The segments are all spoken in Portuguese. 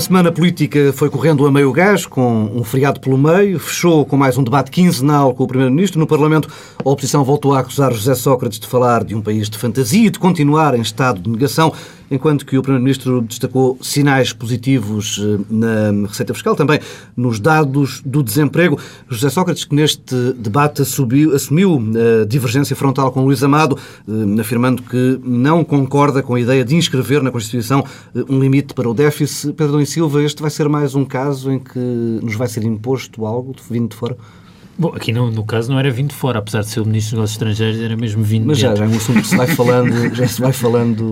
A semana política foi correndo a meio gás, com um feriado pelo meio, fechou com mais um debate quinzenal com o Primeiro-Ministro. No Parlamento, a oposição voltou a acusar José Sócrates de falar de um país de fantasia e de continuar em estado de negação enquanto que o Primeiro-Ministro destacou sinais positivos eh, na receita fiscal, também nos dados do desemprego. José Sócrates, que neste debate assumiu, a divergência frontal com Luís Amado, eh, afirmando que não concorda com a ideia de inscrever na Constituição eh, um limite para o déficit. Pedro e Silva, este vai ser mais um caso em que nos vai ser imposto algo vindo de fora? Bom, aqui no, no, caso não era vindo de fora, apesar de ser o Ministro dos Negócios Estrangeiros, era mesmo vindo Mas já, já é um assunto que se vai falando, já se vai falando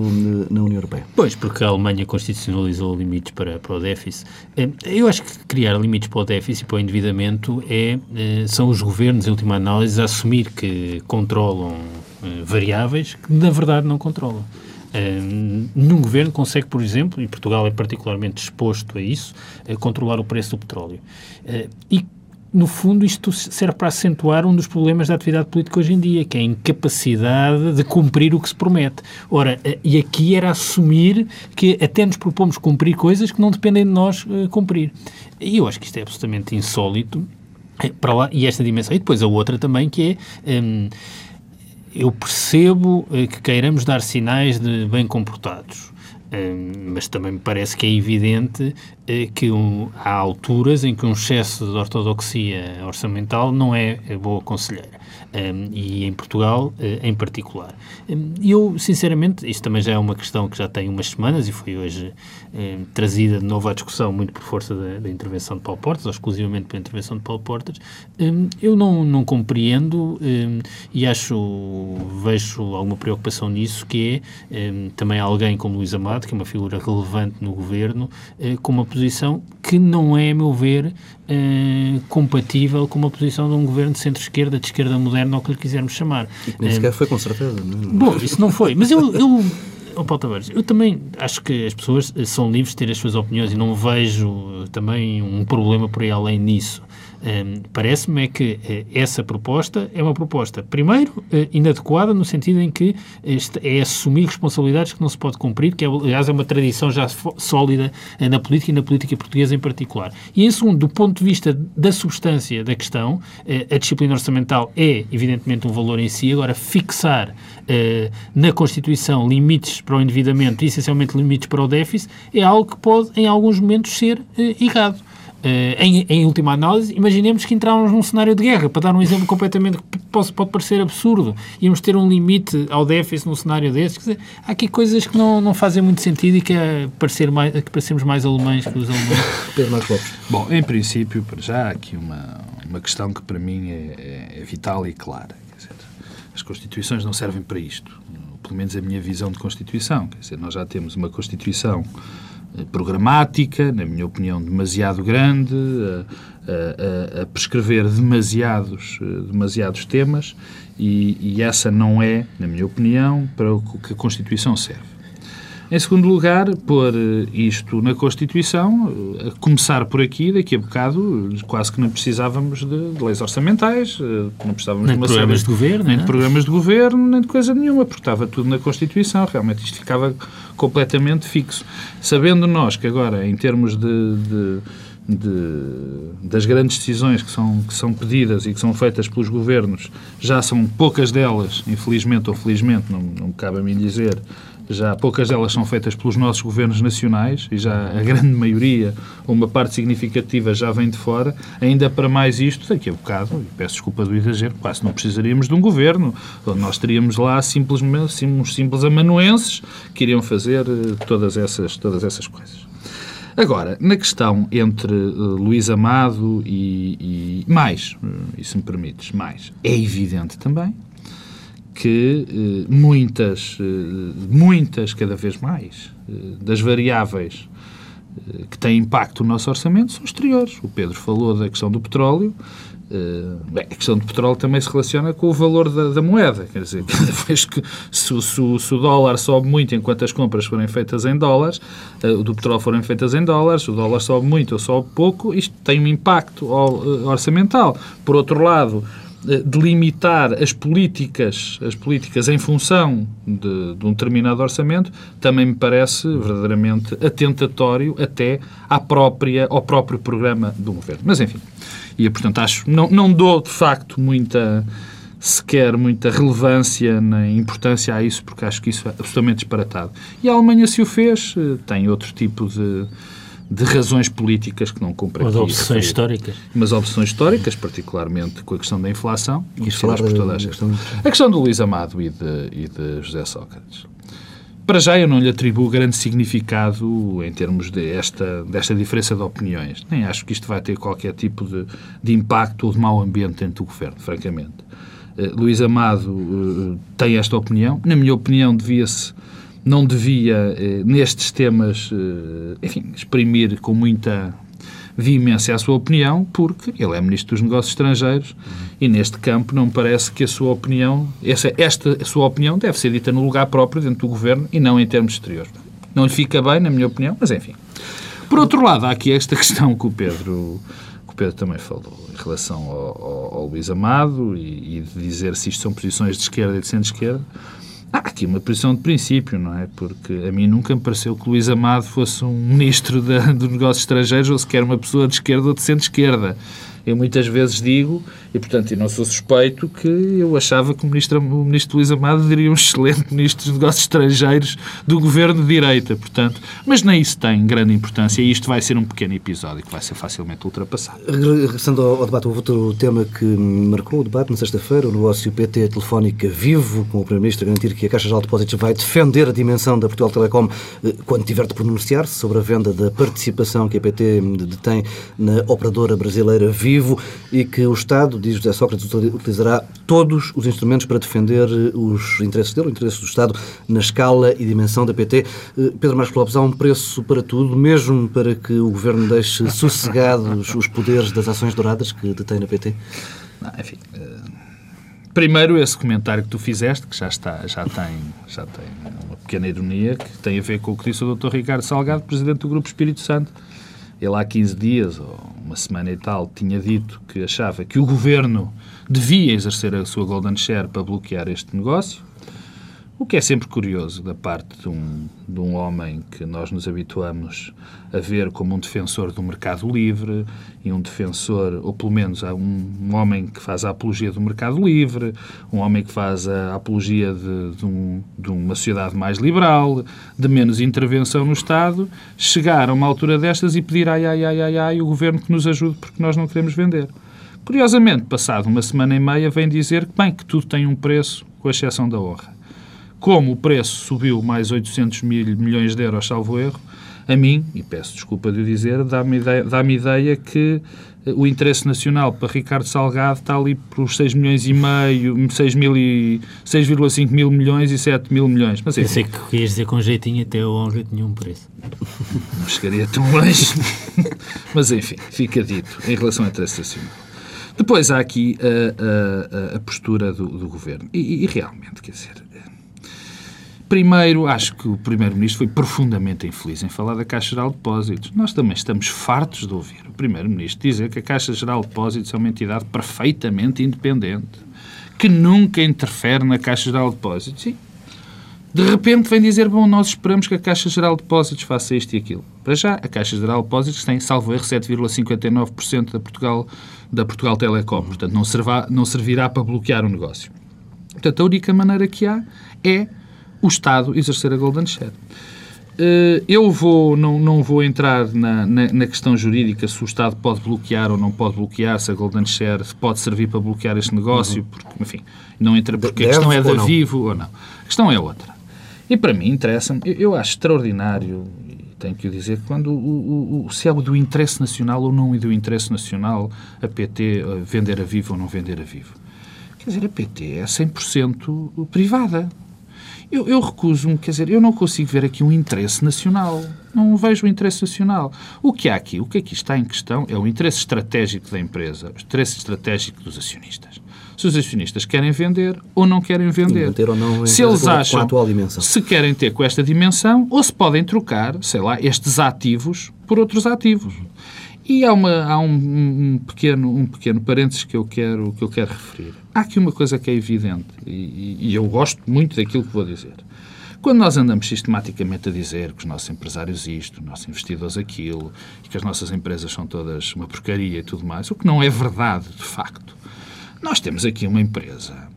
na União Europeia. Pois, porque a Alemanha constitucionalizou limites para, para o déficit. Eh, eu acho que criar limites para o déficit e para o endividamento é, eh, são os governos, em última análise, a assumir que controlam eh, variáveis que, na verdade, não controlam. Uh, nenhum governo consegue, por exemplo, e Portugal é particularmente exposto a isso, uh, controlar o preço do petróleo. Uh, e no fundo, isto serve para acentuar um dos problemas da atividade política hoje em dia, que é a incapacidade de cumprir o que se promete. Ora, eh, e aqui era assumir que até nos propomos cumprir coisas que não dependem de nós uh, cumprir. E eu acho que isto é absolutamente insólito eh, para lá, e esta dimensão. E depois a outra também, que é. Um, eu percebo que queiramos dar sinais de bem comportados. mas também me parece que é evidente que um, há alturas em que um excesso de ortodoxia orçamental não é boa conselheira. Um, e em Portugal uh, em particular. Um, eu, sinceramente, isto também já é uma questão que já tem umas semanas e foi hoje um, trazida de novo à discussão, muito por força da, da, intervenção de Paulo Portas, ou exclusivamente pela intervenção de Paulo Portas. eu não, não compreendo e acho, vejo alguma preocupação nisso, que é também alguém como Luís Amado, que é uma figura relevante no governo, uh, com uma posição que não é, a meu ver, uh, compatível com uma posição de um governo de centro-esquerda, de esquerda moderna, ou que lhe quisermos chamar. E que nem sequer uh, foi com certeza. Não? É? Bom, isso não foi. Mas eu, eu oh, Paulo Tavares, eu também acho que as pessoas são livres de ter as suas opiniões e não vejo também um problema por aí além nisso. Um, Parece-me é que uh, essa proposta é uma proposta, primeiro, uh, inadequada no sentido em que este é assumir responsabilidades que não se pode cumprir, que é, aliás é uma tradição já sólida uh, na política e na política portuguesa em particular. E em segundo, do ponto de vista da substância da questão, a disciplina orçamental é evidentemente um valor em si, agora fixar na Constituição limites para o endividamento e essencialmente limites para o déficit é algo que pode em alguns momentos ser errado. Uh, em, em, última análise, imaginemos que entrávamos num cenário de guerra, para dar um exemplo completamente que pode, pode parecer absurdo, íamos ter um limite ao déficit num cenário desses. Dizer, há aqui coisas que não, não fazem muito sentido e que é parecer mais, que parecemos mais alemães que os alemães. Pedro Marcos Bom, em princípio, para já, há aqui uma, uma questão que para mim é, é, é vital e clara. Dizer, as Constituições não servem para isto, pelo menos a minha visão de Constituição. Quer dizer, nós já temos uma Constituição programática, na minha opinião, demasiado grande, a, a, a prescrever demasiados, demasiados temas e, e, essa não é, na minha opinião, para o que a Constituição serve. Em segundo lugar, pôr isto na Constituição, a começar por aqui, daqui a bocado, quase que não precisávamos de, leis orçamentais, não precisávamos nem de programas série, de governo, nem é? de programas de governo, nem de coisa nenhuma, porque estava tudo na Constituição. Realmente isto ficava completamente fixo. Sabendo nós que agora, em termos de, de de, das grandes decisões que são, que são pedidas e que são feitas pelos governos, já são poucas delas, infelizmente ou felizmente, não, não cabe a mim dizer, já poucas delas são feitas pelos nossos governos nacionais e já a grande maioria, uma parte significativa, já vem de fora. Ainda para mais isto, daqui a bocado, e peço desculpa do exagero, quase não precisaríamos de um governo. Nós teríamos lá simplesmente uns simples amanuenses que iriam fazer eh, todas essas, todas essas coisas. Agora, na questão entre uh, Luís Amado e, e mais, uh, e se me permites, mais, é evidente também que eh, muitas, eh, muitas, cada vez mais, eh, das variáveis que têm impacto no nosso orçamento são exteriores. O Pedro falou da questão do petróleo. Bem, a questão do petróleo também se relaciona com o valor da, da moeda. Quer dizer, cada vez que se, se, se, o dólar sobe muito enquanto as compras forem feitas em dólares, o do petróleo forem feitas em dólares, o dólar sobe muito ou sobe pouco, isto tem um impacto orçamental. Por outro lado, eh, delimitar as políticas, as políticas em função de, de, um determinado orçamento, também me parece verdadeiramente atentatório até à própria, ao próprio programa do governo. Mas enfim, e portanto acho, não, não dou de facto muita sequer muita relevância nem importância a isso, porque acho que isso é absolutamente disparatado. E a Alemanha se o fez, eh, tem outro tipo de de razões políticas que não cumprem. Mas opções históricas. Mas opções históricas, particularmente com a questão da inflação, e falar por toda a, questão... a questão do Luís Amado e de, e de José Sócrates. Para já eu não lhe atribuo grande significado em termos de esta, desta diferença de opiniões. Nem acho que isto vai ter qualquer tipo de, de impacto ou de mau ambiente dentro do governo, francamente. Uh, Luís Amado uh, tem esta opinião. Na minha opinião, devia-se não devia, eh, nestes temas, eh, enfim, exprimir com muita veemência a sua opinião, porque ele é Ministro dos Negócios Estrangeiros e neste campo não me parece que a sua opinião, essa, esta sua opinião deve ser dita no lugar próprio dentro do Governo e não em termos exteriores. Não lhe fica bem, na minha opinião, mas enfim. Por outro lado, há aqui esta questão que o Pedro, que o Pedro também falou em relação ao, ao, ao Luís Amado e, e de dizer se isto são posições de esquerda e de centro-esquerda. Há aqui uma posição de princípio, não é? Porque a mim nunca me pareceu que Luís Amado fosse um ministro de, de negócios estrangeiros ou sequer uma pessoa de esquerda ou de centro-esquerda. Eu muitas vezes digo, e portanto eu não sou suspeito, que eu achava que o ministro, o ministro Luís Amado seria um excelente ministro dos negócios estrangeiros do governo de direita, portanto. Mas nem isso tem grande importância e isto vai ser um pequeno episódio que vai ser facilmente ultrapassado. Regressando ao, debate, houve outro tema que marcou o debate na sexta-feira, o negócio PT Telefónica Vivo, com o Primeiro-Ministro a garantir que a Caixa de Depósitos vai defender a dimensão da Portugal Telecom eh, quando tiver de pronunciar-se sobre a venda da participação que a PT detém na operadora brasileira vivo e que o Estado, diz José Sócrates, utilizará todos os instrumentos para defender eh, os interesses dele, os interesses do Estado, na escala e dimensão da PT. Eh, Pedro Marcos Lopes, há um preço para tudo, mesmo para que o Governo deixe sossegados os poderes das ações douradas que detém na PT? Não, enfim, uh primeiro esse comentário que tu fizeste, que já está, já tem, já tem uma pequena ironia, que tem a ver com o que disse o Dr. Ricardo Salgado, presidente do Grupo Espírito Santo. Ele há 15 dias, ou uma semana e tal, tinha dito que achava que o governo devia exercer a sua golden share para bloquear este negócio. O que é sempre curioso da parte de um, de um homem que nós nos habituamos a ver como um defensor do mercado livre e um defensor, ou pelo menos um, um homem que faz a apologia do mercado livre, um homem que faz a apologia de, de, um, de uma sociedade mais liberal, de menos intervenção no Estado, chegar a uma altura destas e pedir ai, ai, ai, ai, ai, o governo que nos ajude porque nós não queremos vender. Curiosamente, passado uma semana e meia, vem dizer que, bem, que tudo tem um preço, com exceção da honra como o preço subiu mais 800 mil milhões de euros, salvo erro, a mim, e peço desculpa de o dizer, dá-me ideia, dá ideia que eh, o interesse nacional para Ricardo Salgado está ali por 6 milhões e meio, 6,5 mil milhões e 7 mil milhões. Mas, enfim, Eu sei que ias dizer com jeitinho até a honra tinha um preço. Não chegaria tão longe. Mas enfim, fica dito em relação ao interesse nacional. Depois há aqui a, a, a postura do, do governo. E, e, realmente, quer dizer, Primeiro, acho que o Primeiro-Ministro foi profundamente infeliz em falar da Caixa Geral de Depósitos. Nós também estamos fartos de ouvir o Primeiro-Ministro dizer que a Caixa Geral de Depósitos é uma entidade perfeitamente independente, que nunca interfere na Caixa Geral de Depósitos. E, de repente, vem dizer: bom, nós esperamos que a Caixa Geral de Depósitos faça isto e aquilo. Para já, a Caixa Geral de Depósitos tem, salvo erro, 7,59% da Portugal, da Portugal Telecom. Portanto, não, servirá, não servirá para bloquear o negócio. Portanto, a única maneira que há é o Estado exercer a Golden Share. Eh, eu vou, não, não vou entrar na, na, na, questão jurídica se o Estado pode bloquear ou não pode bloquear, se a Golden Share pode servir para bloquear este negócio, uhum. porque, enfim, não entra porque Deve a questão é da Vivo ou não. A questão é outra. E para mim interessa-me, eu, eu, acho extraordinário, e tenho que o dizer, quando o, o, se é do interesse nacional ou não é do interesse nacional a PT a vender a Vivo ou não vender a Vivo. Quer dizer, a PT é 100% privada. Eu, eu recuso-me, quer dizer, eu não consigo ver aqui um interesse nacional. Não vejo o interesse nacional. O que há aqui, o que aqui está em questão é o interesse estratégico da empresa, o interesse estratégico dos acionistas. Se os acionistas querem vender ou não querem vender. Ou não se eles acham se querem ter com esta dimensão ou se podem trocar, sei lá, estes ativos por outros ativos. E há, uma, há um, um, pequeno, um pequeno parênteses que eu, quero, que eu quero referir. Há aqui uma coisa que é evidente, e, e eu gosto muito daquilo que vou dizer. Quando nós andamos sistematicamente a dizer que os nossos empresários isto, os nossos investidores aquilo, e que as nossas empresas são todas uma porcaria e tudo mais, o que não é verdade, de facto. Nós temos aqui uma empresa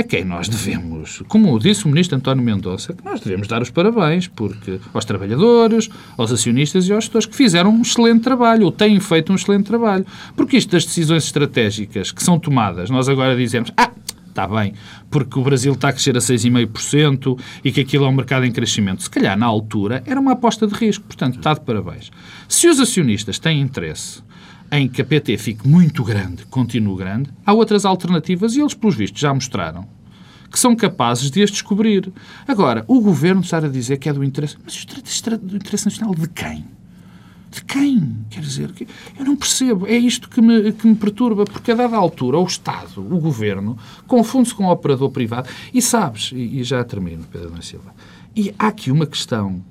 a quem nós devemos, como disse o ministro António Mendonça, que nós devemos dar os parabéns porque aos trabalhadores, aos acionistas e aos gestores que fizeram um excelente trabalho, ou têm feito um excelente trabalho. Porque isto das decisões estratégicas que são tomadas, nós agora dizemos, ah, está bem, porque o Brasil está a crescer a 6,5% e que aquilo é um mercado em crescimento. Se calhar, na altura, era uma aposta de risco. Portanto, está de parabéns. Se os acionistas têm interesse em que a PT fique muito grande, continue grande, há outras alternativas e eles, pelos vistos, já mostraram que são capazes de as descobrir. Agora, o governo está a dizer que é do interesse. Mas do interesse nacional de quem? De quem? Quer dizer, eu não percebo. É isto que me, que me perturba, porque a dada altura o Estado, o governo, confunde-se com o operador privado. E sabes, e, e já termino, Pedro da Silva, e há aqui uma questão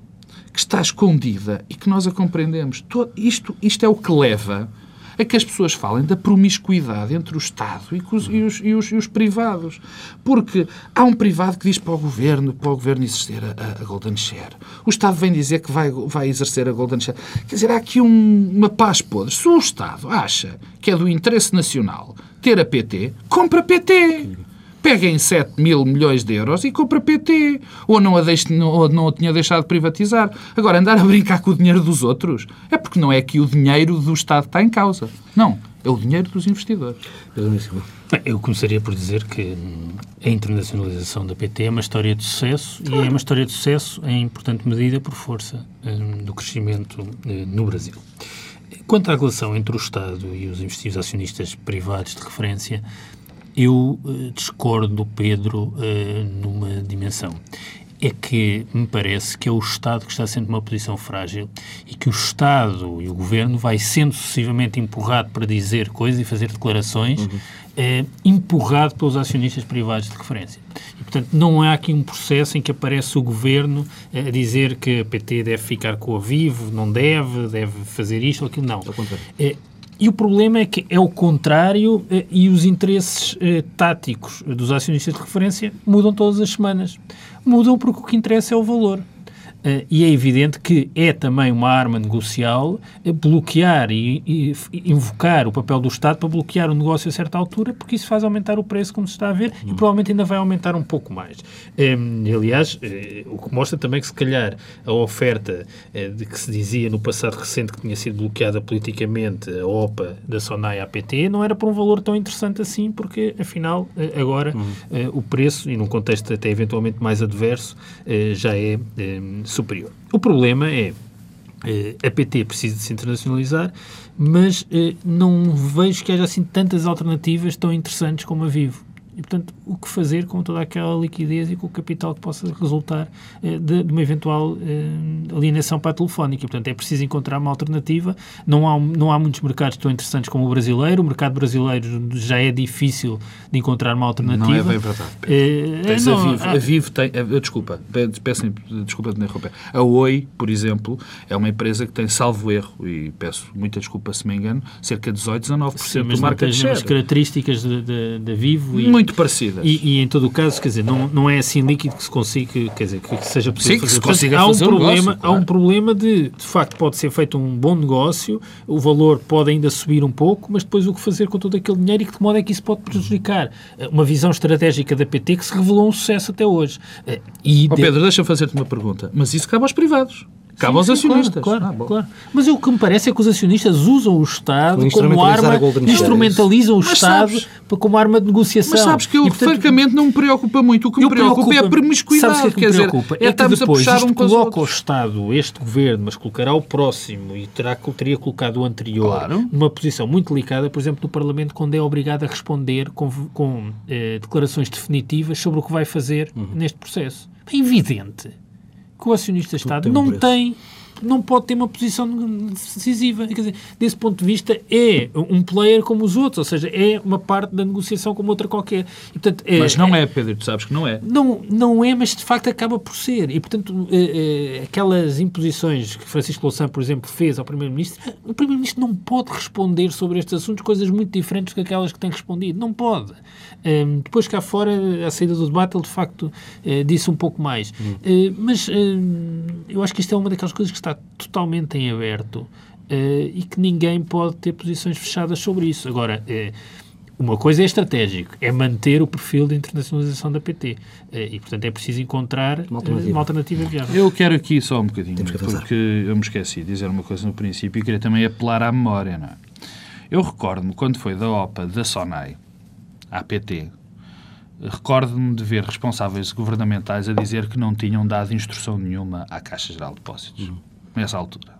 que está escondida e que nós a compreendemos. Todo, isto, isto é o que leva a que as pessoas falem da promiscuidade entre o Estado e os, e os, e os, e os privados. Porque há um privado que diz para o Governo, para o Governo exercer a, a Golden Share. O Estado vem dizer que vai, vai exercer a Golden Share. Quer dizer, há aqui um, uma paz podre. Se o Estado acha que é do interesse nacional ter a PT, compra a PT pega em 7 mil milhões de euros e compra PT. Ou não a, deixe, ou não a tinha deixado de privatizar. Agora, andar a brincar com o dinheiro dos outros é porque não é que o dinheiro do Estado está em causa. Não. É o dinheiro dos investidores. Eu começaria por dizer que a internacionalização da PT é uma história de sucesso claro. e é uma história de sucesso em importante medida por força um, do crescimento uh, no Brasil. Quanto à relação entre o Estado e os investidores acionistas privados de referência, eu uh, discordo do Pedro uh, numa dimensão. É que me parece que é o Estado que está sendo numa posição frágil e que o Estado e o Governo vai sendo sucessivamente empurrado para dizer coisas e fazer declarações, uhum. uh, empurrado pelos acionistas privados de referência. E, portanto, não há aqui um processo em que aparece o Governo a dizer que a PT deve ficar com a Vivo, não deve, deve fazer isto ou aquilo. Não. E o problema é que é o contrário eh, e os interesses eh, táticos dos acionistas de referência mudam todas as semanas. Mudam porque o que interessa é o valor. Uh, e é evidente que é também uma arma negocial uh, bloquear e, e, invocar o papel do Estado para bloquear o negócio a certa altura, porque isso faz aumentar o preço, como se está a ver, e provavelmente ainda vai aumentar um pouco mais. Um, aliás, uh, o que mostra também que, se calhar, a oferta de que se dizia no passado recente que tinha sido bloqueada politicamente, a OPA da SONAI à PT, não era por um valor tão interessante assim, porque, afinal, agora uhum. o preço, e num contexto até eventualmente mais adverso, já é superior. O problema é eh, a PT precisa de se internacionalizar, mas eh, não vejo que haja assim tantas alternativas tão interessantes como a Vivo. E, portanto, o que fazer com toda aquela liquidez e com o capital que possa resultar eh, de, de, uma eventual eh, alienação para a telefónica. E, portanto, é preciso encontrar uma alternativa. Não há, não há muitos mercados tão interessantes como o brasileiro. O mercado brasileiro já é difícil de encontrar uma alternativa. Não é bem verdade. Eh, Tens não, a Vivo. A Vivo tem... A, desculpa, peço desculpa de interromper. A Oi, por exemplo, é uma empresa que tem, salvo erro, e peço muita desculpa se me engano, cerca de 18, 19% Sim, do market share. as características da Vivo. E... Muito muito parecidas. E, e, em todo o caso, quer dizer, não, não é assim líquido que se consiga, quer dizer, que seja possível Sim, fazer. Que se consiga há um fazer problema, negócio, claro. há um problema de, de facto, pode ser feito um bom negócio, o valor pode ainda subir um pouco, mas depois o que fazer com todo aquele dinheiro e que de modo é que isso pode prejudicar eh, uma visão estratégica da PT que se revelou um sucesso até hoje. Eh, e oh, Pedro, de... deixa-me fazer-te uma pergunta. Mas isso cabe aos privados. Cabe aos acionistas. Claro, claro, ah, claro, Mas o que me parece é que os acionistas usam o Estado como arma, instrumentalizam o Estado sabes, como arma de negociação. Mas sabes que eu, e, portanto, francamente, não me preocupa muito. O que me preocupa, preocupa é a promiscuidade. Sabes o que, é que me preocupa? Dizer, é, é que depois a um coloca o Estado, este governo, mas colocará o próximo e terá, teria colocado o anterior claro. numa posição muito delicada, por exemplo, no Parlamento, quando é obrigado a responder com, com eh, declarações definitivas sobre o que vai fazer uhum. neste processo. É evidente que o acionista-Estado não tem não pode ter uma posição decisiva. Quer dizer, desse ponto de vista, é um player como os outros, ou seja, é uma parte da negociação como outra qualquer. E, portanto, é, mas não é, Pedro, tu sabes que não é. Não, não é, mas de facto acaba por ser. E, portanto, é, é, aquelas imposições que Francisco Louçã, por exemplo, fez ao Primeiro-Ministro, o Primeiro-Ministro não pode responder sobre estes assuntos coisas muito diferentes do que aquelas que tem respondido. Não pode. Um, depois cá fora, à saída do debate, ele de facto uh, disse um pouco mais. Hum. Uh, mas uh, eu acho que isto é uma daquelas coisas que está totalmente em aberto e que ninguém pode ter posições fechadas sobre isso. Agora, uma coisa é estratégico, é manter o perfil de internacionalização da PT. E, portanto, é preciso encontrar uma alternativa, uma alternativa viável. Eu quero aqui só um bocadinho, porque eu me esqueci de dizer uma coisa no princípio e queria também apelar à memória. Não é? Eu recordo-me, quando foi da OPA da SONAI, à PT, recordo-me de ver responsáveis governamentais a dizer que não tinham dado instrução nenhuma à Caixa Geral de Depósitos, uhum. Nessa altura.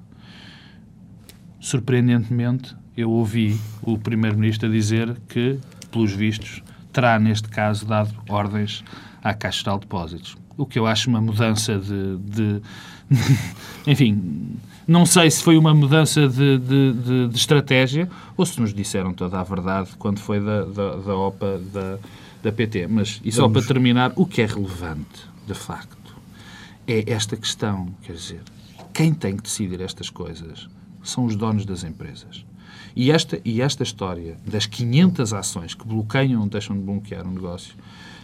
Surpreendentemente, eu ouvi o Primeiro-Ministro dizer que, pelos vistos, terá, neste caso, dado ordens à Caixa de Depósitos. O que eu acho uma mudança de. de enfim, não sei se foi uma mudança de, de, de, de, estratégia ou se nos disseram toda a verdade quando foi da, da, da OPA da, da PT. Mas, e só Vamos. para terminar, o que é relevante, de facto, é esta questão. Quer dizer, quem tem que decidir estas coisas são os donos das empresas. E esta, e esta história das 500 ações que bloqueiam, deixam de bloquear um negócio,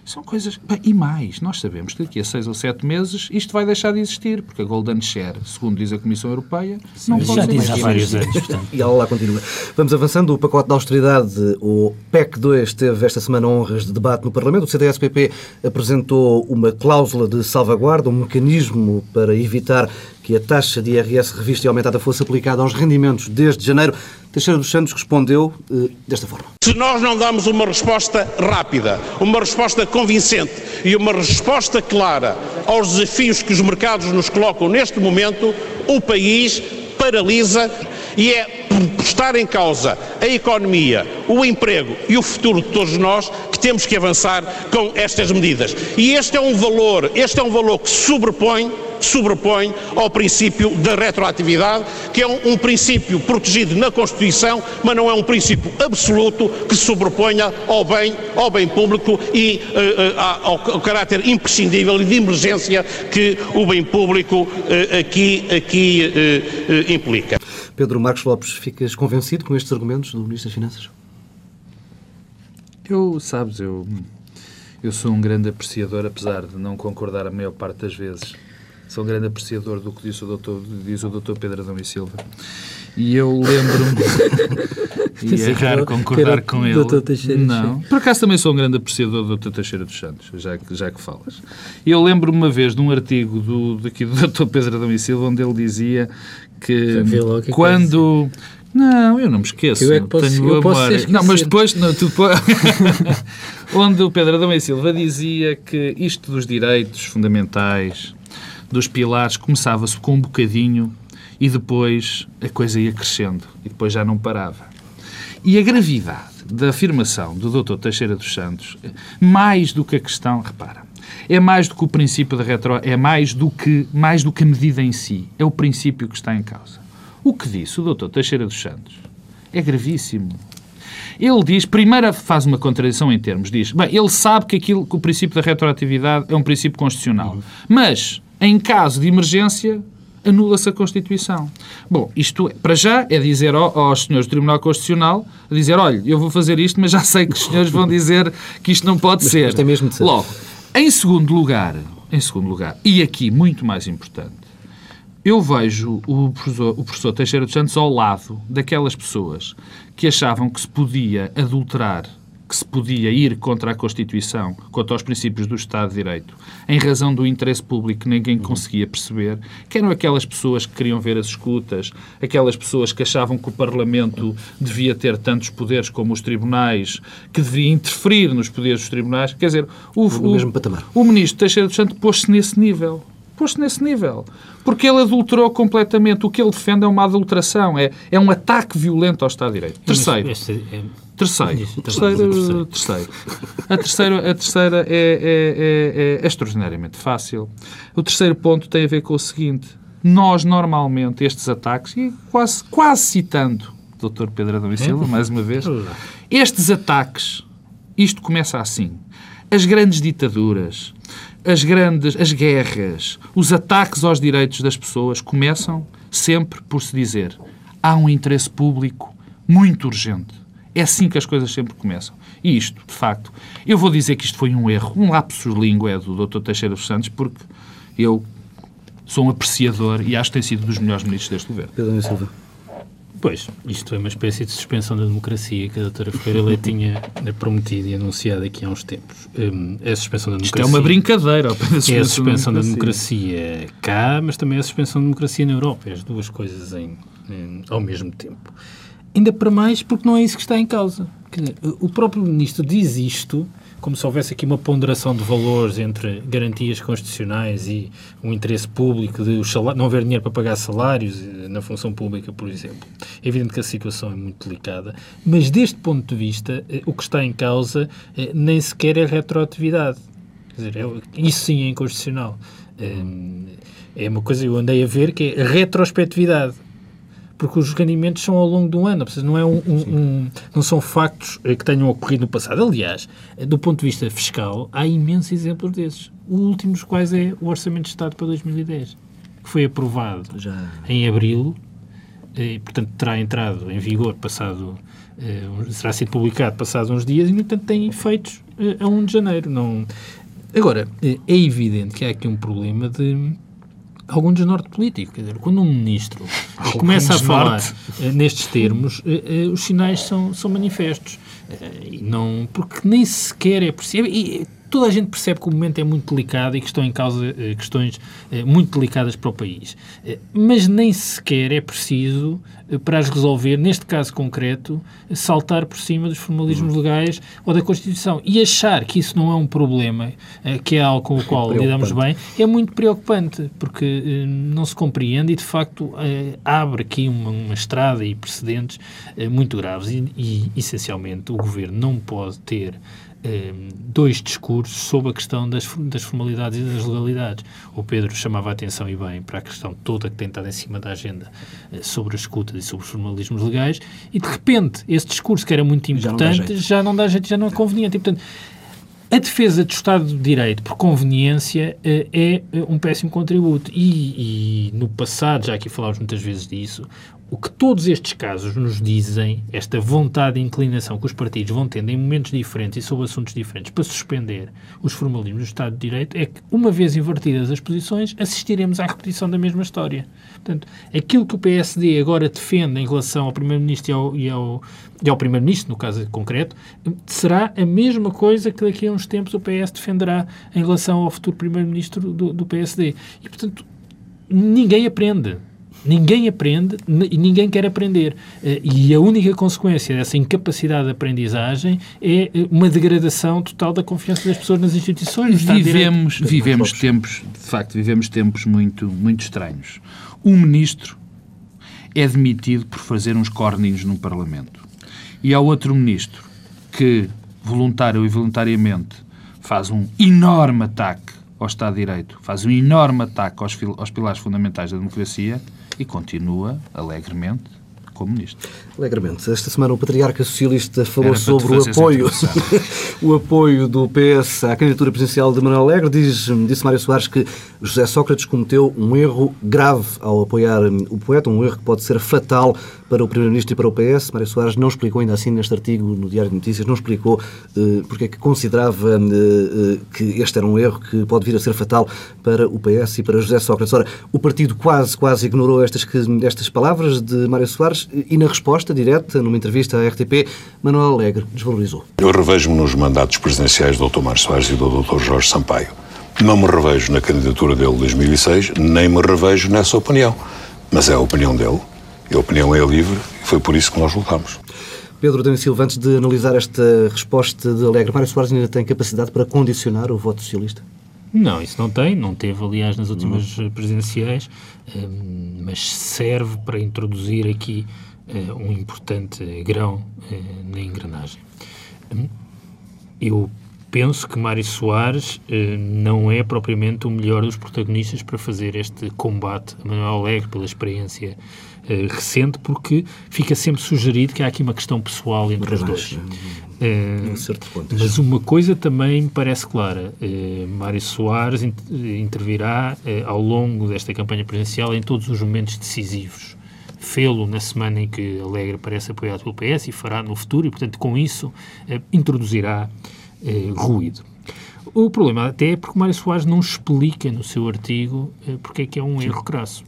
são coisas. Bem, e mais, nós sabemos que daqui a seis ou sete meses isto vai deixar de existir, porque a Golden Share, segundo diz a Comissão Europeia, Sim, não pode já diz há vários anos. e ela lá continua. Vamos avançando. O pacote da austeridade, o PEC 2, teve esta semana honras de debate no Parlamento. O CDS-PP apresentou uma cláusula de salvaguarda, um mecanismo para evitar que a taxa de IRS revista e aumentada fosse aplicada aos rendimentos desde janeiro. Teixeira dos Santos respondeu eh, desta forma. Se nós não damos uma resposta rápida, uma resposta convincente e uma resposta clara aos desafios que os mercados nos colocam neste momento, o país paralisa e é por estar em causa a economia, o emprego e o futuro de todos nós que temos que avançar com estas medidas. E este é um valor, este é um valor que se sobrepõe sobrepõe ao princípio da retroatividade, que é um, um, princípio protegido na Constituição, mas não é um princípio absoluto que se sobreponha ao bem, ao bem público e uh, uh, ao, ao, caráter imprescindível e de emergência que o bem público uh, aqui, aqui implica. Pedro Marcos Lopes, ficas convencido com estes argumentos do Ministro das Finanças? Eu, sabes, eu, eu sou um grande apreciador, apesar de não concordar a maior parte das vezes Sou um grande apreciador do que disse o doutor, diz o doutor Pedro Adão e Silva. E eu lembro-me, e é raro concordar com ele. Não, por acaso também sou um grande apreciador do doutor Teixeira dos Santos, já que, já que falas. E eu lembro-me uma vez de um artigo do, daqui do doutor Pedro Adão e Silva, onde ele dizia que é quando... Não, eu não me esqueço. Eu é que posso, tenho eu posso Não, mas depois... Não, tu, onde o Pedro Adão e Silva dizia que isto dos direitos fundamentais dos pilares começava-se com um bocadinho e depois a coisa ia crescendo e depois já não parava. E a gravidade da afirmação do Dr. Teixeira dos Santos, mais do que a questão, repara, é mais do que o princípio da retro, é mais do que mais do que a medida em si, é o princípio que está em causa. O que disse o Dr. Teixeira dos Santos é gravíssimo. Ele diz, primeiro faz uma contradição em termos, diz, bem, ele sabe que aquilo que o princípio da retroatividade é um princípio constitucional, uhum. mas em caso de emergência, anula-se a Constituição. Bom, isto, é, para já, é dizer aos senhores do Tribunal Constitucional, dizer, olha, eu vou fazer isto, mas já sei que os senhores vão dizer que isto não pode mas, ser. Isto é mesmo de ser. Logo, em segundo lugar, em segundo lugar, e aqui muito mais importante, eu vejo o professor, o professor Teixeira dos Santos ao lado daquelas pessoas que achavam que se podia adulterar que se podia ir contra a Constituição, contra os princípios do Estado de Direito, em razão do interesse público que ninguém conseguia perceber, que eram aquelas pessoas que queriam ver as escutas, aquelas pessoas que achavam que o Parlamento devia ter tantos poderes como os tribunais, que devia interferir nos poderes dos tribunais. Quer dizer, o, o, mesmo patamar. o ministro Teixeira dos Santos pôs-se nesse nível pôs-se nesse nível. Porque ele adulterou completamente. O que ele defende é uma adulteração, é, é um ataque violento ao Estado de Direito. Terceiro. É Terceiro. Terceiro, terceiro. A terceira, a terceira é, é, é, é, extraordinariamente fácil. O terceiro ponto tem a ver com o seguinte. Nós, normalmente, estes ataques, e quase, quase citando o Dr. Pedro Adão e Silva, mais uma vez, estes ataques, isto começa assim. As grandes ditaduras, as grandes, as guerras, os ataques aos direitos das pessoas começam sempre por se dizer há um interesse público muito urgente. É assim que as coisas sempre começam. E isto, de facto, eu vou dizer que isto foi um erro, um lapsus língua é do Dr. Teixeira dos Santos, porque eu sou um apreciador e acho que tem sido dos melhores ministros deste governo. Pedro Silva. Pois, isto é uma espécie de suspensão da democracia que a doutora Ferreira Leite tinha prometido e anunciado aqui há uns tempos. Um, é a suspensão da democracia. Isto é uma brincadeira. É a suspensão da democracia cá, mas também é a suspensão da democracia na Europa. É as duas coisas em, em, ao mesmo tempo. Ainda para mais porque não é isso que está em causa. Dizer, o próprio ministro diz isto como se houvesse aqui uma ponderação de valores entre garantias constitucionais e o interesse público de não haver dinheiro para pagar salários eh, na função pública, por exemplo. É evidente que a situação é muito delicada, mas deste ponto de vista, eh, o que está em causa eh, nem sequer é retroatividade. Quer dizer, é isso sim é inconstitucional. É uma coisa que eu andei a ver que é a retrospectividade porque os rendimentos são ao longo do ano, não, é um, um, um, não são factos eh, que tenham ocorrido no passado. Aliás, eh, do ponto de vista fiscal, há imensos exemplos desses. O último dos quais é o Orçamento de Estado para 2010, que foi aprovado Já. em abril, eh, e, portanto, terá entrado em vigor passado, será sido publicado passados uns dias e, no entanto, tem efeitos a 1 de janeiro. Não... Agora, é evidente que há aqui um problema de algum desnorte político. Quer dizer, quando um ministro algum começa a falar uh, nestes termos, uh, uh, os sinais são, são manifestos. e não, porque nem sequer é possível. E, toda a gente percebe que o momento é muito delicado e que estão em causa eh, questões eh, muito delicadas para o país. Eh, mas nem sequer é preciso, para as resolver, neste caso concreto, saltar por cima dos formalismos uhum. legais ou da Constituição. E achar que isso não é um problema, que é algo com o qual lidamos bem, é muito preocupante, porque não se compreende e, de facto, abre aqui uma, uma estrada e precedentes muito graves. E, e, essencialmente, o Governo não pode ter eh, dois discursos sobre a questão das, das formalidades e das legalidades. O Pedro chamava a atenção, e bem, para a questão toda que tem estado em cima da agenda eh, sobre as escutas e sobre os formalismos legais, e de repente esse discurso que era muito importante já não dá jeito, já não, é conveniente. E, portanto, a defesa do Estado de Direito por conveniência eh, é um péssimo contributo. E, e, no passado, já aqui falámos muitas vezes disso, o que todos estes casos nos dizem, esta vontade e inclinação que os partidos vão tendo em momentos diferentes e sobre assuntos diferentes para suspender os formalismos do Estado de Direito, é que, uma vez invertidas as posições, assistiremos à repetição da mesma história. Portanto, aquilo que o PSD agora defende em relação ao Primeiro-Ministro e ao, e ao, e ao Primeiro-Ministro, no caso concreto, será a mesma coisa que daqui a uns tempos o PS defenderá em relação ao futuro Primeiro-Ministro do, do PSD. E, portanto, ninguém aprende. Ninguém aprende e ninguém quer aprender. Eh, e a única consequência dessa incapacidade de aprendizagem é eh, uma degradação total da confiança das pessoas nas instituições. Vivemos, vivemos tempos, de facto, vivemos tempos muito, muito estranhos. Um ministro é demitido por fazer uns corninhos no Parlamento. E há outro ministro que, voluntário e voluntariamente, faz um enorme ataque ao Estado de Direito, faz um enorme ataque aos, aos pilares fundamentais da democracia e continua alegremente como ministro. Alegremente. Esta semana o Patriarca Socialista falou sobre o apoio, o apoio do PS à candidatura presidencial de Manuel Alegre. Diz, disse Mário Soares que José Sócrates cometeu um erro grave ao apoiar o poeta, um erro que pode ser fatal para o Primeiro-Ministro e para o PS. Mário Soares não explicou ainda assim neste artigo no Diário de Notícias, não explicou uh, porque é que considerava uh, uh, que este era um erro que pode vir a ser fatal para o PS e para José Sócrates. Ora, o partido quase, quase ignorou estas, estas palavras de Mário Soares e na resposta direta, numa entrevista à RTP, Manuel Alegre desvalorizou. Eu revejo-me nos mandatos presidenciais do Dr. Mário Soares e do Dr. Jorge Sampaio. Não me revejo na candidatura dele de 2006, nem me revejo nessa opinião. Mas é a opinião dele a opinião é livre e foi por isso que nós lutámos. Pedro Daniel Silva, antes de analisar esta resposta de Alegre, Mário Soares ainda tem capacidade para condicionar o voto socialista? Não, isso não tem, não teve, aliás, nas últimas uhum. presidenciais, hum, mas serve para introduzir aqui uh, um importante grão uh, na engrenagem. Eu penso que Mário Soares eh, não é propriamente o melhor dos protagonistas para fazer este combate a Manuel Alegre pela experiência eh, recente, porque fica sempre sugerido que há aqui uma questão pessoal entre os dois. Eh, um certo ponto. Mas uma coisa também me parece clara. Eh, Mário Soares in- intervirá ao longo desta campanha presidencial em todos os momentos decisivos. Fê-lo na semana em que Alegre parece apoiado pelo PS e fará no futuro, e, portanto, com isso, introduzirá ruído. O problema até é porque Mário Soares não explica no seu artigo porque é que é um erro crasso.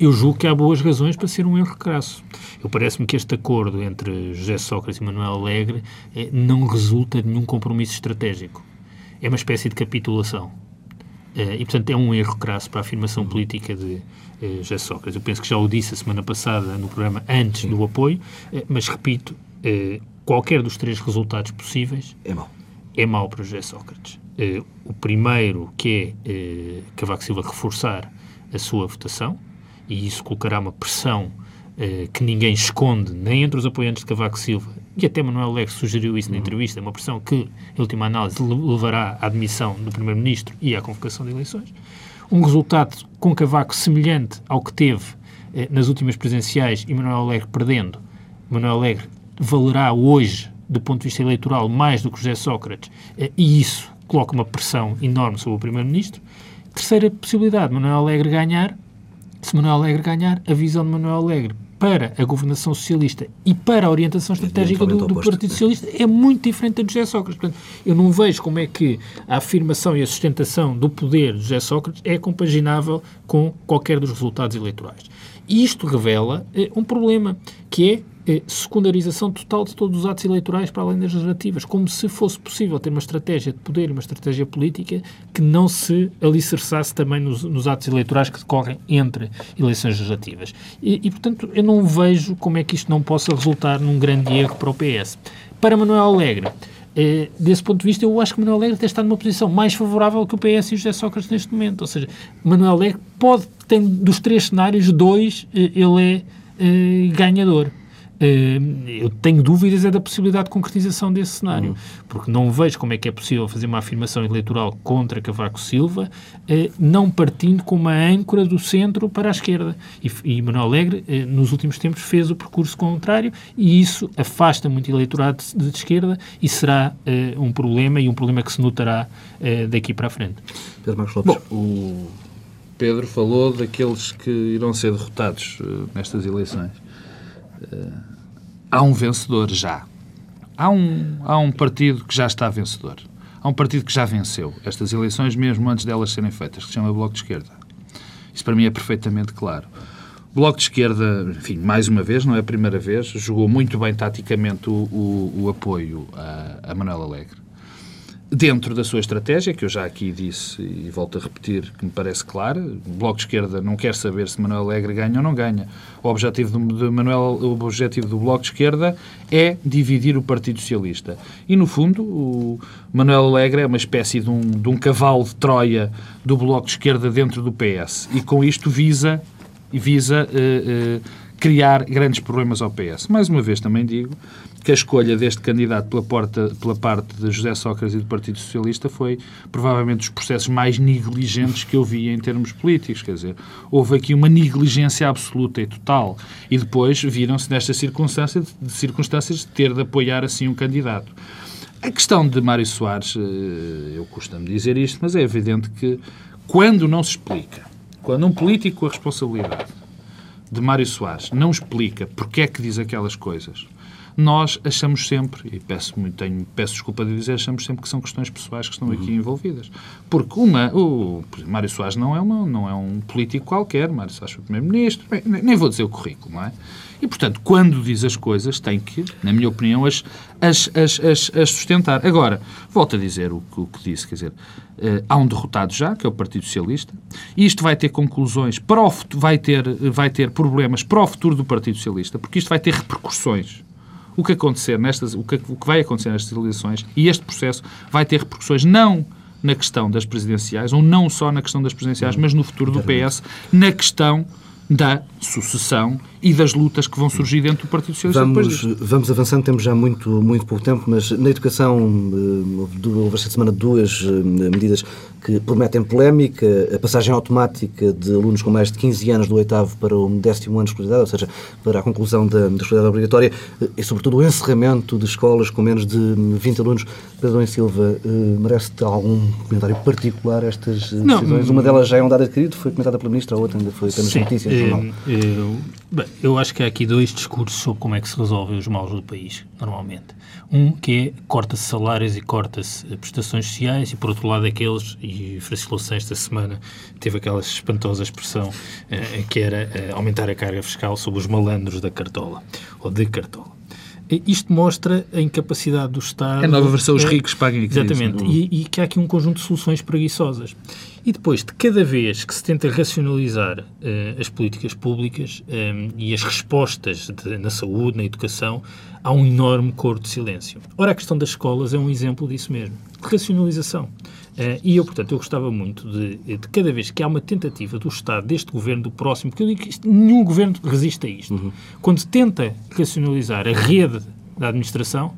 Eu julgo que há boas razões para ser um erro crasso. Eu parece-me que este acordo entre José Sócrates e Manuel Alegre eh, não resulta de nenhum compromisso estratégico. É uma espécie de capitulação. Eh, e, portanto, é um erro crasso para a afirmação política de eh, José Sócrates. Eu penso que já o disse a semana passada no programa antes do apoio, mas repito, qualquer dos três resultados possíveis É mau. é mau para José Sócrates. O primeiro, que é Cavaco Silva reforçar a sua votação, e isso colocará uma pressão eh, que ninguém esconde, nem entre os apoiantes de Cavaco Silva, e até Manuel Alegre sugeriu isso na entrevista, uma pressão que, em última análise, le- levará à admissão do Primeiro-Ministro e à convocação de eleições. Um resultado com Cavaco semelhante ao que teve eh, nas últimas presidenciais e Manuel Alegre perdendo. Manuel Alegre valerá hoje, do ponto de vista eleitoral, mais do que José Sócrates, eh, e isso coloca uma pressão enorme sobre o Primeiro-Ministro. Terceira possibilidade, Manuel Alegre ganhar. Se Manuel Alegre ganhar, a visão de Manuel Alegre para a governação socialista e para a orientação estratégica do, do Partido. Socialista é muito diferente da de José Sócrates. Portanto, eu não vejo como é que a afirmação e a sustentação do poder de José Sócrates é compaginável com qualquer dos resultados eleitorais. Isto revela eh, um problema, que é eh, secundarização total de todos os atos eleitorais para além das legislativas, como se fosse possível ter uma estratégia de poder e uma estratégia política que não se alicerçasse também nos, nos atos eleitorais que decorrem entre eleições legislativas. E, e, portanto, eu não vejo como é que isto não possa resultar num grande erro para o PS. Para Manuel Alegre, eh, desse ponto de vista, eu acho que Manuel Alegre estado numa posição mais favorável que o PS e o José Sócrates neste momento. Ou seja, Manuel Alegre pode, tem dos três cenários, dois, eh, ele é eh, ganhador. Eh, eu tenho dúvidas é da possibilidade de concretização desse cenário, porque não vejo como é que é possível fazer uma afirmação eleitoral contra Cavaco Silva, eh, não partindo com uma âncora do centro para a esquerda. E, e Manuel Alegre, eh, nos últimos tempos, fez o percurso contrário e isso afasta muito eleitorado de, de esquerda e será um problema e um problema que se notará daqui para a frente. Pedro Marcos Lopes. Bom, o Pedro falou daqueles que irão ser derrotados nestas eleições. Eh, há um vencedor já. Há um, há um partido que já está vencedor. Há um partido que já venceu estas eleições, mesmo antes delas serem feitas, que se chama Bloco de Esquerda. Isso para mim é perfeitamente claro. O Bloco de Esquerda, enfim, mais uma vez, não é a primeira vez, jogou muito bem taticamente o, o- o apoio a, a Manuel Alegre dentro da sua estratégia, que eu já aqui disse e volto a repetir, que me parece clara, o Bloco de Esquerda não quer saber se Manuel Alegre ganha ou não ganha. O objetivo do, Manuel, o objetivo do Bloco de Esquerda é dividir o Partido Socialista. E, no fundo, o Manuel Alegre é uma espécie de um, de um cavalo de Troia do Bloco de Esquerda dentro do PS. E com isto visa, visa eh, eh, criar grandes problemas ao PS. Mais uma vez também digo que a escolha deste candidato pela, porta, pela parte de José Sócrates e do Partido Socialista foi provavelmente dos processos mais negligentes que eu vi em termos políticos. Quer dizer, houve aqui uma negligência absoluta e total. E depois viram-se nesta circunstância de, circunstâncias de ter de apoiar assim um candidato. A questão de Mário Soares, eh, eu costumo dizer isto, mas é evidente que quando não se explica, quando um político com a responsabilidade de Mário Soares não explica porque é que diz aquelas coisas, nós achamos sempre, e peço, muito, tenho, peço desculpa de dizer, achamos sempre que são questões pessoais que estão aqui envolvidas. Porque uma, o Mário Soares não é, uma, não é um político qualquer, Mário Soares foi Primeiro-Ministro, nem nem vou dizer o currículo, não é? E, portanto, quando diz as coisas, tem que, na minha opinião, as, as, as, as, sustentar. Agora, volto a dizer o, que- o que disse, quer dizer, eh, há um derrotado já, que é o Partido Socialista, e isto vai ter conclusões, para o, vai, ter, vai ter problemas para o futuro do Partido Socialista, porque isto vai ter repercussões. O que, acontecer nestas, o, que, o que vai acontecer nestas eleições, e este processo vai ter repercussões não na questão das presidenciais, ou não só na questão das presidenciais, mas no futuro do PS, na questão da sucessão e das lutas que vão surgir dentro do Partido Socialista vamos, Vamos avançando, temos já muito, muito pouco tempo, mas na educação eh, houve esta semana duas eh, medidas que prometem polémica, a passagem automática de alunos com mais de 15 anos do oitavo para o décimo ano de escolaridade, ou seja, para a conclusão da, da escolaridade obrigatória, eh, e sobretudo o encerramento de escolas com menos de 20 alunos. Pedro Silva, merece algum comentário particular estas Não, decisões? Uma delas já é um dado adquirido, foi comentada pela Ministra, a outra ainda foi apenas sim, notícias. Eu, bem, eu acho que há aqui dois discursos sobre como é que se resolvem os maus do país, normalmente. Um que é corta-se salários e corta-se prestações sociais, e por outro lado aqueles, e Francisco Louçã esta semana teve aquela espantosa expressão eh, que era eh, aumentar a carga fiscal sobre os malandros da cartola, ou de cartola. Isto mostra a incapacidade do Estado. É a nova versão, os ricos paguem Exatamente. E, e, que há aqui um conjunto de soluções preguiçosas. E depois, de cada vez que se tenta racionalizar uh, as políticas públicas um, e as respostas de, na saúde, na educação, há um enorme coro de silêncio. Ora, a questão das escolas é um exemplo disso mesmo, de racionalização. Uh, e eu, portanto, eu gostava muito de, de, cada vez que há uma tentativa do Estado, deste governo, do próximo, porque eu digo que isto, nenhum governo resiste a isto, uhum. quando tenta racionalizar a rede da administração,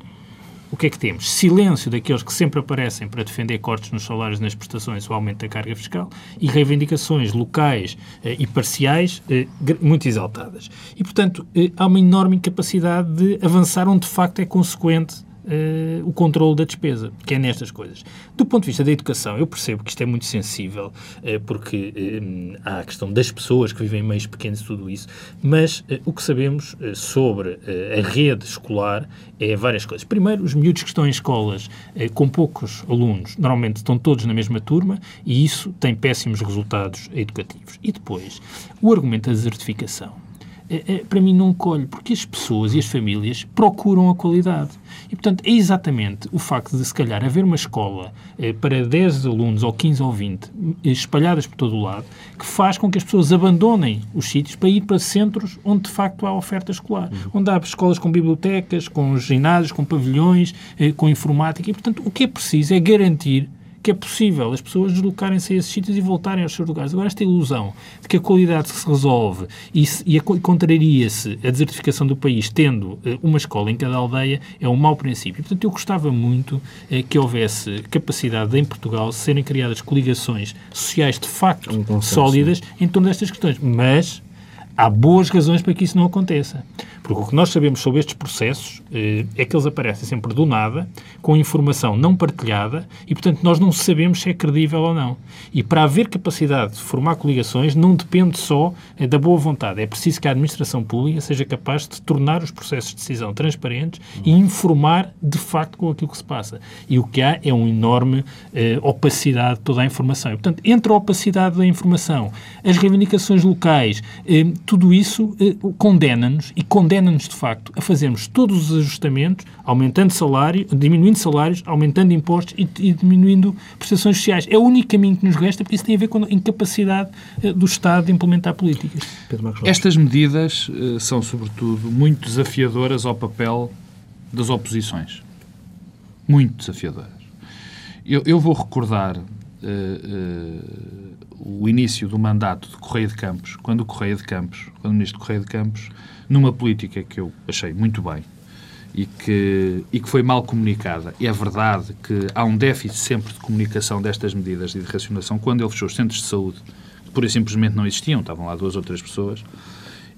o que é que temos? Silêncio daqueles que sempre aparecem para defender cortes nos salários nas prestações ou aumento da carga fiscal e reivindicações locais eh, e parciais eh, muito exaltadas. E, portanto, eh, há uma enorme incapacidade de avançar onde de facto é consequente uh, o controle da despesa, que é nestas coisas. Do ponto de vista da educação, eu percebo que isto é muito sensível, uh, porque uh, há a questão das pessoas que vivem em meios pequenos e tudo isso, mas o que sabemos sobre a rede escolar é várias coisas. Primeiro, os miúdos que estão em escolas com poucos alunos, normalmente estão todos na mesma turma e isso tem péssimos resultados educativos. E depois, o argumento da desertificação para mim não colhe, porque as pessoas e as famílias procuram a qualidade. E, portanto, é exatamente o facto de, se calhar, haver uma escola eh, para 10 alunos, ou 15 ou 20, espalhadas por todo o lado, que faz com que as pessoas abandonem os sítios para ir para centros onde, de facto, há oferta escolar. Uhum. Onde há escolas com bibliotecas, com ginásios, com pavilhões, eh, com informática. E, portanto, o que é preciso é garantir que é possível as pessoas deslocarem-se a esses sítios e voltarem aos seus lugares. Agora, esta ilusão de que a qualidade se resolve e, e contraria-se a desertificação do país tendo uh, uma escola em cada aldeia é um mau princípio. Portanto, eu gostava muito uh, que houvesse capacidade de, em Portugal, serem criadas coligações sociais de facto um sólidas em torno destas questões. Mas há boas razões para que isso não aconteça. Porque o que nós sabemos sobre estes processos eh, é que eles aparecem sempre do nada, com informação não partilhada, e, portanto, nós não sabemos se é credível ou não. E para haver capacidade de formar coligações, não depende só eh, da boa vontade. É preciso que a administração pública seja capaz de tornar os processos de decisão transparentes e informar, de facto, com aquilo que se passa. E o que há é uma enorme eh, opacidade de toda a informação. E, portanto, entre a opacidade da informação, as reivindicações locais, eh, tudo isso eh, condena-nos e condena condena-nos, de facto, a fazermos todos os ajustamentos, aumentando salário, diminuindo salários, aumentando impostos e, e, diminuindo prestações sociais. É o único caminho que nos resta, porque isso tem a ver com a incapacidade uh, do Estado de implementar políticas. Estas medidas uh, são, sobretudo, muito desafiadoras ao papel das oposições. Muito desafiadoras. Eu, eu vou recordar o início do mandato de Correia de Campos, quando o Correia de Campos, quando o Ministro Correia de Campos numa política que eu achei muito bem e que, e que foi mal comunicada. É verdade que há um déficit sempre de comunicação destas medidas e de racionação. Quando ele fechou os centros de saúde, pura e simplesmente não existiam, estavam lá duas ou três pessoas.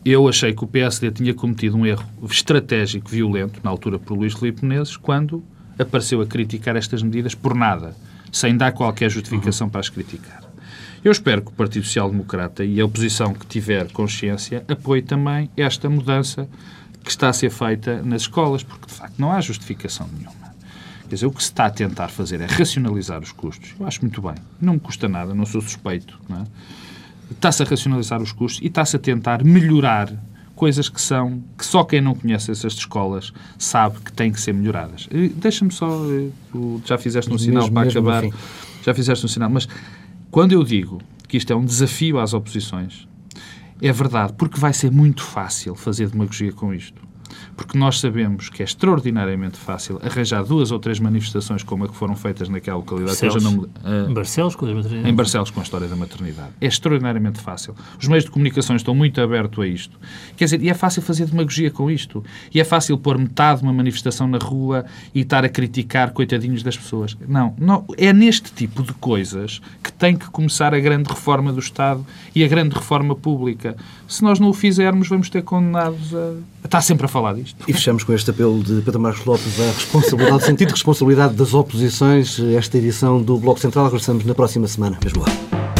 Eu achei que o PSD tinha cometido um erro estratégico violento, na altura por Luís Filipe Menezes, quando apareceu a criticar estas medidas por nada, sem dar qualquer justificação para as criticar. Eu espero que o Partido Social Democrata e a oposição que tiver consciência apoie também esta mudança que está a ser feita nas escolas, porque de facto não há justificação nenhuma. Quer dizer, o que se está a tentar fazer é racionalizar os custos. Eu acho muito bem. Não me custa nada, não sou suspeito. É? Está-se a racionalizar os custos e está-se a tentar melhorar coisas que são que só quem não conhece essas escolas sabe que têm que ser melhoradas. Deixa-me só, eh, já fizeste um sinal para acabar, já fizeste um sinal, mas quando eu digo que isto é um desafio às oposições, é verdade, porque vai ser muito fácil fazer demagogia com isto. Porque nós sabemos que é extraordinariamente fácil arranjar duas ou três manifestações como a que foram feitas naquela localidade. Barcelos, não, uh, Barcelos com a maternidade. Em Barcelos com a história da maternidade. É extraordinariamente fácil. Os meios de comunicação estão muito abertos a isto. Quer dizer, e é fácil fazer demagogia com isto. E é fácil pôr metade de uma manifestação na rua e estar a criticar coitadinhos das pessoas. Não, não é neste tipo de coisas que tem que começar a grande reforma do Estado e a grande reforma pública. Se nós não o fizermos, vamos ter condenados a Está sempre a falar disto. E fechamos com este apelo de Pedro Marcos Lopes à responsabilidade, sentido de responsabilidade das oposições, esta edição do Bloco Central. Regressamos na próxima semana. Mesmo lá.